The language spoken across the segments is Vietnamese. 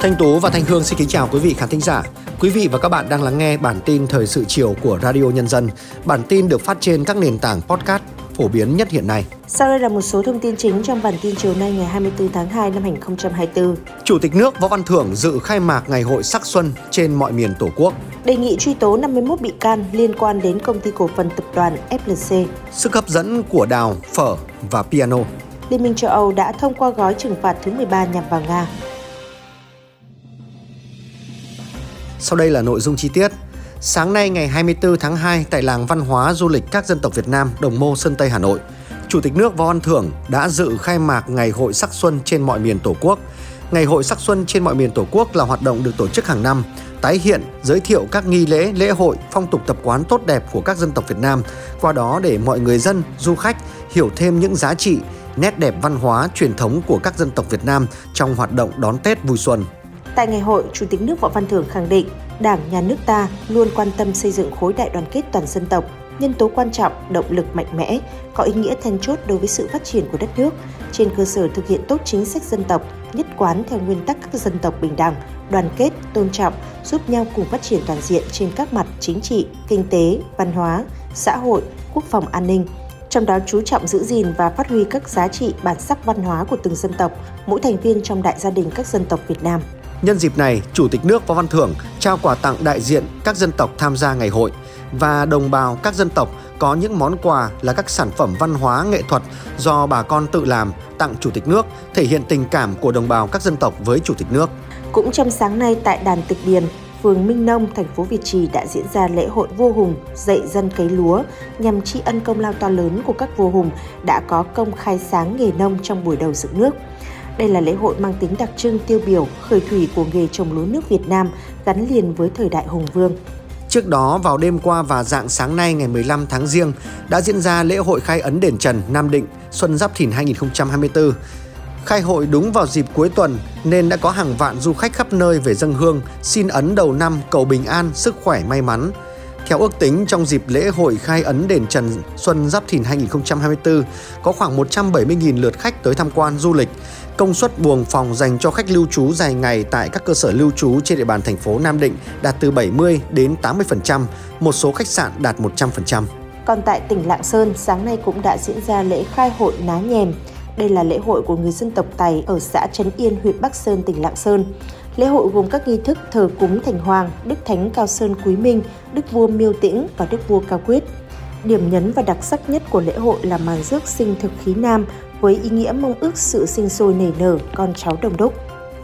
Thanh Tú và Thanh Hương xin kính chào quý vị khán thính giả. Quý vị và các bạn đang lắng nghe bản tin thời sự chiều của Radio Nhân dân. Bản tin được phát trên các nền tảng podcast phổ biến nhất hiện nay. Sau đây là một số thông tin chính trong bản tin chiều nay ngày 24 tháng 2 năm 2024. Chủ tịch nước Võ Văn Thưởng dự khai mạc ngày hội sắc xuân trên mọi miền Tổ quốc. Đề nghị truy tố 51 bị can liên quan đến công ty cổ phần tập đoàn FLC. Sức hấp dẫn của đào, phở và piano. Liên minh châu Âu đã thông qua gói trừng phạt thứ 13 nhằm vào Nga. Sau đây là nội dung chi tiết. Sáng nay ngày 24 tháng 2 tại làng văn hóa du lịch các dân tộc Việt Nam Đồng Mô Sơn Tây Hà Nội, Chủ tịch nước Võ Văn Thưởng đã dự khai mạc Ngày hội sắc xuân trên mọi miền Tổ quốc. Ngày hội sắc xuân trên mọi miền Tổ quốc là hoạt động được tổ chức hàng năm, tái hiện, giới thiệu các nghi lễ, lễ hội, phong tục tập quán tốt đẹp của các dân tộc Việt Nam, qua đó để mọi người dân, du khách hiểu thêm những giá trị, nét đẹp văn hóa truyền thống của các dân tộc Việt Nam trong hoạt động đón Tết vui xuân. Tại ngày hội, Chủ tịch nước Võ Văn Thưởng khẳng định Đảng, Nhà nước ta luôn quan tâm xây dựng khối đại đoàn kết toàn dân tộc, nhân tố quan trọng, động lực mạnh mẽ, có ý nghĩa then chốt đối với sự phát triển của đất nước, trên cơ sở thực hiện tốt chính sách dân tộc, nhất quán theo nguyên tắc các dân tộc bình đẳng, đoàn kết, tôn trọng, giúp nhau cùng phát triển toàn diện trên các mặt chính trị, kinh tế, văn hóa, xã hội, quốc phòng an ninh, trong đó chú trọng giữ gìn và phát huy các giá trị bản sắc văn hóa của từng dân tộc, mỗi thành viên trong đại gia đình các dân tộc Việt Nam. Nhân dịp này, Chủ tịch nước Võ Văn Thưởng trao quà tặng đại diện các dân tộc tham gia ngày hội và đồng bào các dân tộc có những món quà là các sản phẩm văn hóa nghệ thuật do bà con tự làm tặng Chủ tịch nước, thể hiện tình cảm của đồng bào các dân tộc với Chủ tịch nước. Cũng trong sáng nay tại đàn Tịch Điền, phường Minh Nông, thành phố Việt Trì đã diễn ra lễ hội vua hùng dạy dân cấy lúa nhằm tri ân công lao to lớn của các vua hùng đã có công khai sáng nghề nông trong buổi đầu dựng nước. Đây là lễ hội mang tính đặc trưng tiêu biểu khởi thủy của nghề trồng lúa nước Việt Nam gắn liền với thời đại hùng vương. Trước đó, vào đêm qua và dạng sáng nay ngày 15 tháng Giêng đã diễn ra lễ hội khai ấn đền Trần Nam Định Xuân Giáp Thìn 2024. Khai hội đúng vào dịp cuối tuần nên đã có hàng vạn du khách khắp nơi về dân hương, xin ấn đầu năm cầu bình an, sức khỏe may mắn. Theo ước tính, trong dịp lễ hội khai ấn đền Trần Xuân Giáp Thìn 2024, có khoảng 170.000 lượt khách tới tham quan du lịch. Công suất buồng phòng dành cho khách lưu trú dài ngày tại các cơ sở lưu trú trên địa bàn thành phố Nam Định đạt từ 70 đến 80%, một số khách sạn đạt 100%. Còn tại tỉnh Lạng Sơn, sáng nay cũng đã diễn ra lễ khai hội Ná Nhèm. Đây là lễ hội của người dân tộc Tày ở xã Trấn Yên, huyện Bắc Sơn, tỉnh Lạng Sơn. Lễ hội gồm các nghi thức thờ cúng Thành Hoàng, Đức Thánh Cao Sơn Quý Minh, Đức Vua Miêu Tĩnh và Đức Vua Cao Quyết. Điểm nhấn và đặc sắc nhất của lễ hội là màn rước sinh thực khí nam với ý nghĩa mong ước sự sinh sôi nảy nở con cháu đồng đúc.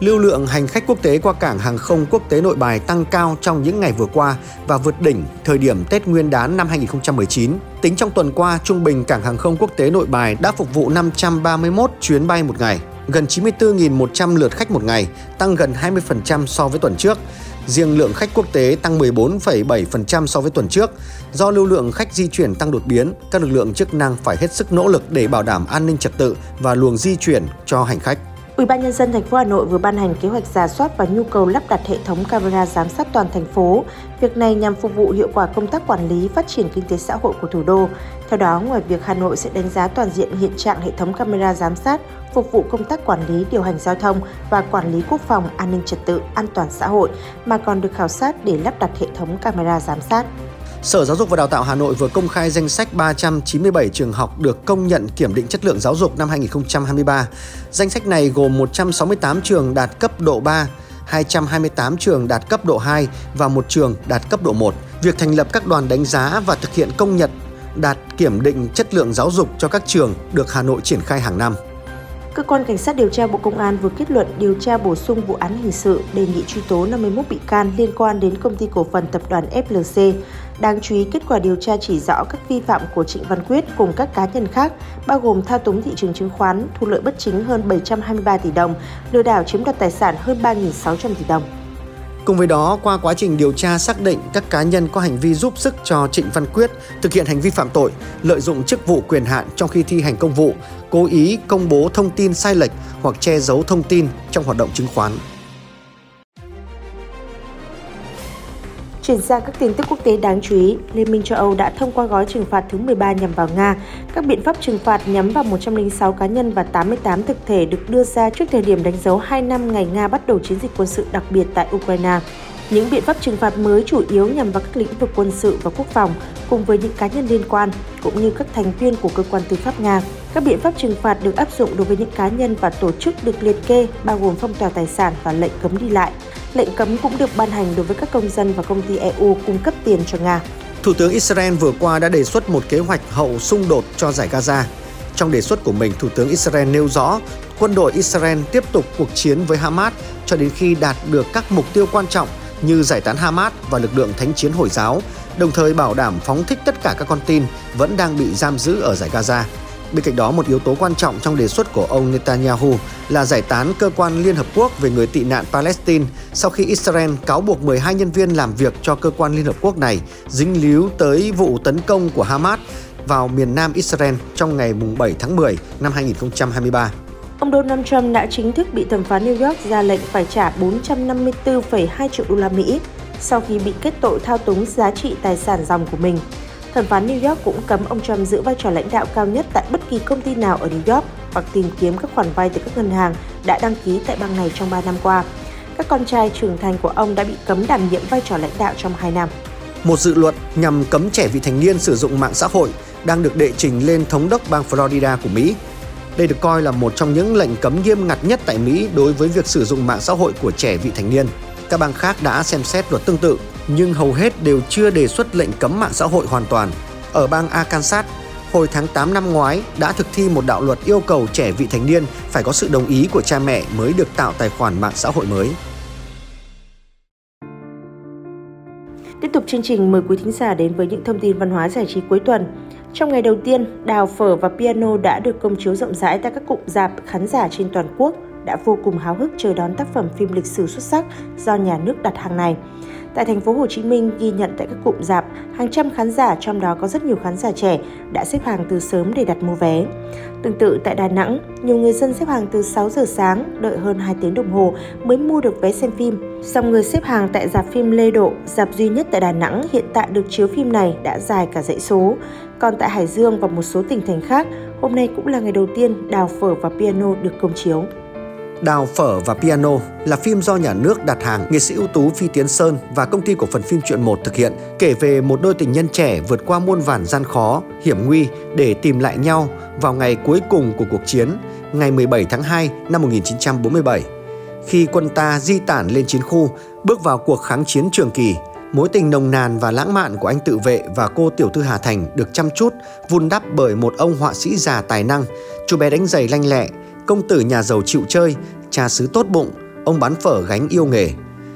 Lưu lượng hành khách quốc tế qua cảng hàng không quốc tế Nội Bài tăng cao trong những ngày vừa qua và vượt đỉnh thời điểm Tết Nguyên đán năm 2019. Tính trong tuần qua, trung bình cảng hàng không quốc tế Nội Bài đã phục vụ 531 chuyến bay một ngày, gần 94.100 lượt khách một ngày, tăng gần 20% so với tuần trước. Riêng lượng khách quốc tế tăng 14,7% so với tuần trước. Do lưu lượng khách di chuyển tăng đột biến, các lực lượng chức năng phải hết sức nỗ lực để bảo đảm an ninh trật tự và luồng di chuyển cho hành khách. Ủy ban nhân dân thành phố Hà Nội vừa ban hành kế hoạch giả soát và nhu cầu lắp đặt hệ thống camera giám sát toàn thành phố. Việc này nhằm phục vụ hiệu quả công tác quản lý, phát triển kinh tế xã hội của thủ đô. Theo đó, ngoài việc Hà Nội sẽ đánh giá toàn diện hiện trạng hệ thống camera giám sát, phục vụ công tác quản lý, điều hành giao thông và quản lý quốc phòng, an ninh trật tự, an toàn xã hội, mà còn được khảo sát để lắp đặt hệ thống camera giám sát. Sở Giáo dục và Đào tạo Hà Nội vừa công khai danh sách 397 trường học được công nhận kiểm định chất lượng giáo dục năm 2023. Danh sách này gồm 168 trường đạt cấp độ 3, 228 trường đạt cấp độ 2 và một trường đạt cấp độ 1. Việc thành lập các đoàn đánh giá và thực hiện công nhận đạt kiểm định chất lượng giáo dục cho các trường được Hà Nội triển khai hàng năm. Cơ quan Cảnh sát điều tra Bộ Công an vừa kết luận điều tra bổ sung vụ án hình sự đề nghị truy tố 51 bị can liên quan đến công ty cổ phần tập đoàn FLC. Đáng chú ý, kết quả điều tra chỉ rõ các vi phạm của Trịnh Văn Quyết cùng các cá nhân khác, bao gồm thao túng thị trường chứng khoán, thu lợi bất chính hơn 723 tỷ đồng, lừa đảo chiếm đoạt tài sản hơn 3.600 tỷ đồng. Cùng với đó, qua quá trình điều tra xác định các cá nhân có hành vi giúp sức cho Trịnh Văn Quyết thực hiện hành vi phạm tội, lợi dụng chức vụ quyền hạn trong khi thi hành công vụ, cố ý công bố thông tin sai lệch hoặc che giấu thông tin trong hoạt động chứng khoán. Chuyển sang các tin tức quốc tế đáng chú ý, Liên minh châu Âu đã thông qua gói trừng phạt thứ 13 nhằm vào Nga. Các biện pháp trừng phạt nhắm vào 106 cá nhân và 88 thực thể được đưa ra trước thời điểm đánh dấu 2 năm ngày Nga bắt đầu chiến dịch quân sự đặc biệt tại Ukraine. Những biện pháp trừng phạt mới chủ yếu nhằm vào các lĩnh vực quân sự và quốc phòng, cùng với những cá nhân liên quan, cũng như các thành viên của cơ quan tư pháp Nga. Các biện pháp trừng phạt được áp dụng đối với những cá nhân và tổ chức được liệt kê, bao gồm phong tỏa tài sản và lệnh cấm đi lại. Lệnh cấm cũng được ban hành đối với các công dân và công ty EU cung cấp tiền cho Nga. Thủ tướng Israel vừa qua đã đề xuất một kế hoạch hậu xung đột cho giải Gaza. Trong đề xuất của mình, Thủ tướng Israel nêu rõ quân đội Israel tiếp tục cuộc chiến với Hamas cho đến khi đạt được các mục tiêu quan trọng như giải tán Hamas và lực lượng thánh chiến Hồi giáo, đồng thời bảo đảm phóng thích tất cả các con tin vẫn đang bị giam giữ ở giải Gaza. Bên cạnh đó, một yếu tố quan trọng trong đề xuất của ông Netanyahu là giải tán cơ quan Liên Hợp Quốc về người tị nạn Palestine sau khi Israel cáo buộc 12 nhân viên làm việc cho cơ quan Liên Hợp Quốc này dính líu tới vụ tấn công của Hamas vào miền nam Israel trong ngày 7 tháng 10 năm 2023. Ông Donald Trump đã chính thức bị thẩm phán New York ra lệnh phải trả 454,2 triệu đô la Mỹ sau khi bị kết tội thao túng giá trị tài sản dòng của mình. Thẩm phán New York cũng cấm ông Trump giữ vai trò lãnh đạo cao nhất tại bất kỳ công ty nào ở New York hoặc tìm kiếm các khoản vay từ các ngân hàng đã đăng ký tại bang này trong 3 năm qua. Các con trai trưởng thành của ông đã bị cấm đảm nhiệm vai trò lãnh đạo trong 2 năm. Một dự luật nhằm cấm trẻ vị thành niên sử dụng mạng xã hội đang được đệ trình lên thống đốc bang Florida của Mỹ. Đây được coi là một trong những lệnh cấm nghiêm ngặt nhất tại Mỹ đối với việc sử dụng mạng xã hội của trẻ vị thành niên. Các bang khác đã xem xét luật tương tự, nhưng hầu hết đều chưa đề xuất lệnh cấm mạng xã hội hoàn toàn. Ở bang Arkansas, hồi tháng 8 năm ngoái đã thực thi một đạo luật yêu cầu trẻ vị thành niên phải có sự đồng ý của cha mẹ mới được tạo tài khoản mạng xã hội mới. Tiếp tục chương trình mời quý thính giả đến với những thông tin văn hóa giải trí cuối tuần. Trong ngày đầu tiên, Đào Phở và Piano đã được công chiếu rộng rãi tại các cụm dạp khán giả trên toàn quốc đã vô cùng háo hức chờ đón tác phẩm phim lịch sử xuất sắc do nhà nước đặt hàng này. Tại thành phố Hồ Chí Minh ghi nhận tại các cụm dạp, hàng trăm khán giả trong đó có rất nhiều khán giả trẻ đã xếp hàng từ sớm để đặt mua vé. Tương tự tại Đà Nẵng, nhiều người dân xếp hàng từ 6 giờ sáng, đợi hơn 2 tiếng đồng hồ mới mua được vé xem phim. Dòng người xếp hàng tại dạp phim Lê Độ, dạp duy nhất tại Đà Nẵng hiện tại được chiếu phim này đã dài cả dãy số. Còn tại Hải Dương và một số tỉnh thành khác, hôm nay cũng là ngày đầu tiên Đào Phở và Piano được công chiếu. Đào Phở và Piano là phim do nhà nước đặt hàng nghệ sĩ ưu tú Phi Tiến Sơn và công ty cổ phần phim Truyện một thực hiện, kể về một đôi tình nhân trẻ vượt qua muôn vàn gian khó, hiểm nguy để tìm lại nhau vào ngày cuối cùng của cuộc chiến, ngày 17 tháng 2 năm 1947. Khi quân ta di tản lên chiến khu, bước vào cuộc kháng chiến trường kỳ, mối tình nồng nàn và lãng mạn của anh tự vệ và cô tiểu thư Hà Thành được chăm chút, vun đắp bởi một ông họa sĩ già tài năng, chú bé đánh giày lanh lẹ, công tử nhà giàu chịu chơi, cha xứ tốt bụng, ông bán phở gánh yêu nghề.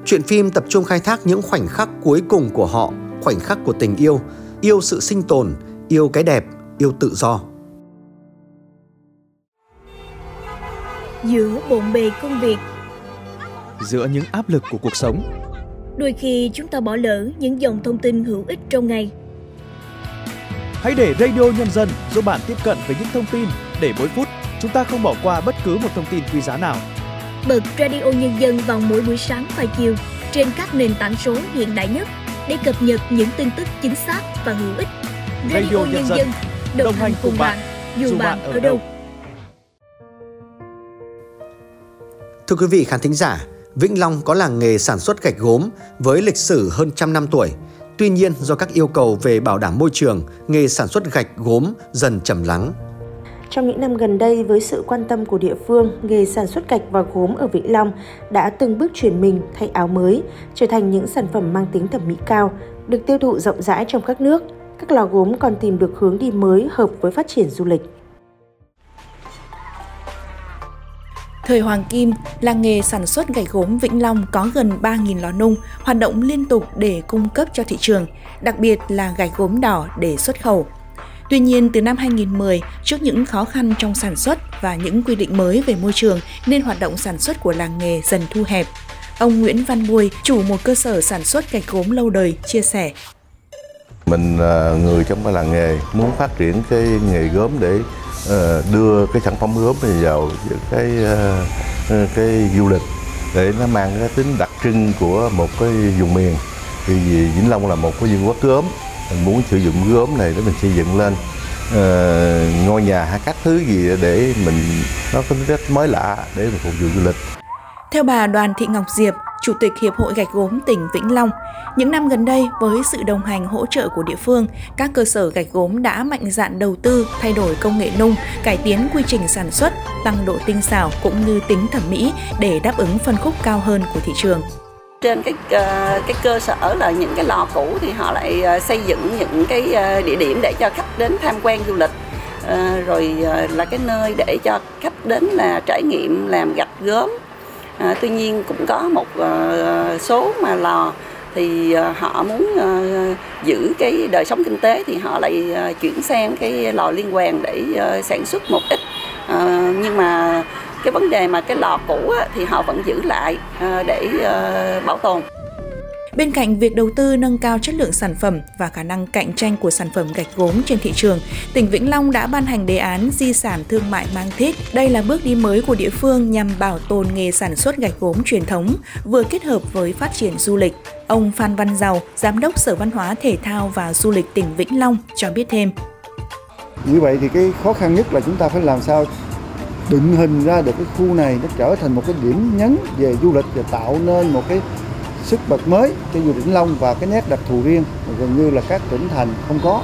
Chuyện phim tập trung khai thác những khoảnh khắc cuối cùng của họ, khoảnh khắc của tình yêu, yêu sự sinh tồn, yêu cái đẹp, yêu tự do. Giữa bộn bề công việc, giữa những áp lực của cuộc sống, đôi khi chúng ta bỏ lỡ những dòng thông tin hữu ích trong ngày. Hãy để Radio Nhân dân giúp bạn tiếp cận với những thông tin để mỗi phút chúng ta không bỏ qua bất cứ một thông tin quý giá nào. Bật Radio Nhân dân vào mỗi buổi sáng và chiều trên các nền tảng số hiện đại nhất để cập nhật những tin tức chính xác và hữu ích. Radio, Radio Nhân, Nhân dân đồng, đồng hành cùng bạn, dù bạn ở đâu. Thưa quý vị khán thính giả, Vĩnh Long có làng nghề sản xuất gạch gốm với lịch sử hơn trăm năm tuổi. Tuy nhiên, do các yêu cầu về bảo đảm môi trường, nghề sản xuất gạch gốm dần trầm lắng. Trong những năm gần đây, với sự quan tâm của địa phương, nghề sản xuất gạch và gốm ở Vĩnh Long đã từng bước chuyển mình thay áo mới, trở thành những sản phẩm mang tính thẩm mỹ cao, được tiêu thụ rộng rãi trong các nước. Các lò gốm còn tìm được hướng đi mới hợp với phát triển du lịch. Thời Hoàng Kim, làng nghề sản xuất gạch gốm Vĩnh Long có gần 3.000 lò nung hoạt động liên tục để cung cấp cho thị trường, đặc biệt là gạch gốm đỏ để xuất khẩu. Tuy nhiên, từ năm 2010, trước những khó khăn trong sản xuất và những quy định mới về môi trường nên hoạt động sản xuất của làng nghề dần thu hẹp. Ông Nguyễn Văn Bùi, chủ một cơ sở sản xuất gạch gốm lâu đời, chia sẻ. Mình người trong cái làng nghề muốn phát triển cái nghề gốm để ờ, đưa cái sản phẩm gốm này vào cái ờ, ờ, cái du lịch để nó mang cái tính đặc trưng của một cái vùng miền vì Vĩnh Long là một cái vương quốc gốm mình muốn sử dụng gốm này để mình xây dựng lên uh, ngôi nhà hay các thứ gì để mình nó có rất mới lạ để mình phục vụ du lịch. Theo bà Đoàn Thị Ngọc Diệp, Chủ tịch Hiệp hội Gạch gốm tỉnh Vĩnh Long, những năm gần đây với sự đồng hành hỗ trợ của địa phương, các cơ sở gạch gốm đã mạnh dạn đầu tư, thay đổi công nghệ nung, cải tiến quy trình sản xuất, tăng độ tinh xảo cũng như tính thẩm mỹ để đáp ứng phân khúc cao hơn của thị trường trên cái ờ, cái cơ sở là những cái lò cũ thì họ lại ờ, xây dựng những cái ờ, địa điểm để cho khách đến tham quan du lịch. Rồi là cái nơi để cho khách đến là trải nghiệm làm gạch gốm. À, tuy nhiên cũng có một số mà lò thì họ muốn giữ cái đời sống kinh tế thì họ lại chuyển sang cái lò liên quan để sản xuất một ít. Nhưng mà cái vấn đề mà cái lò cũ á, thì họ vẫn giữ lại uh, để uh, bảo tồn Bên cạnh việc đầu tư nâng cao chất lượng sản phẩm và khả năng cạnh tranh của sản phẩm gạch gốm trên thị trường, tỉnh Vĩnh Long đã ban hành đề án di sản thương mại mang thiết. Đây là bước đi mới của địa phương nhằm bảo tồn nghề sản xuất gạch gốm truyền thống, vừa kết hợp với phát triển du lịch. Ông Phan Văn Giàu, Giám đốc Sở Văn hóa Thể thao và Du lịch tỉnh Vĩnh Long cho biết thêm. Như vậy thì cái khó khăn nhất là chúng ta phải làm sao định hình ra được cái khu này nó trở thành một cái điểm nhấn về du lịch và tạo nên một cái sức bật mới cho du Vĩnh Long và cái nét đặc thù riêng gần như là các tỉnh thành không có.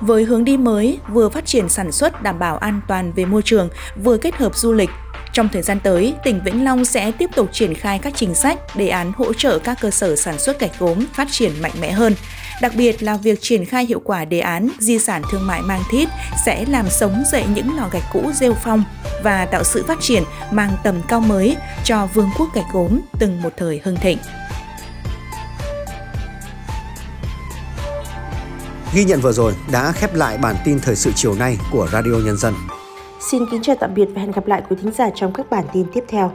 Với hướng đi mới, vừa phát triển sản xuất đảm bảo an toàn về môi trường, vừa kết hợp du lịch, trong thời gian tới, tỉnh Vĩnh Long sẽ tiếp tục triển khai các chính sách, đề án hỗ trợ các cơ sở sản xuất gạch gốm phát triển mạnh mẽ hơn. Đặc biệt là việc triển khai hiệu quả đề án di sản thương mại mang thít sẽ làm sống dậy những lò gạch cũ rêu phong và tạo sự phát triển mang tầm cao mới cho vương quốc gạch gốm từng một thời hưng thịnh. Ghi nhận vừa rồi đã khép lại bản tin thời sự chiều nay của Radio Nhân dân. Xin kính chào tạm biệt và hẹn gặp lại quý thính giả trong các bản tin tiếp theo.